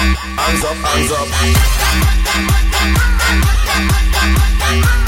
Hands up, hands up.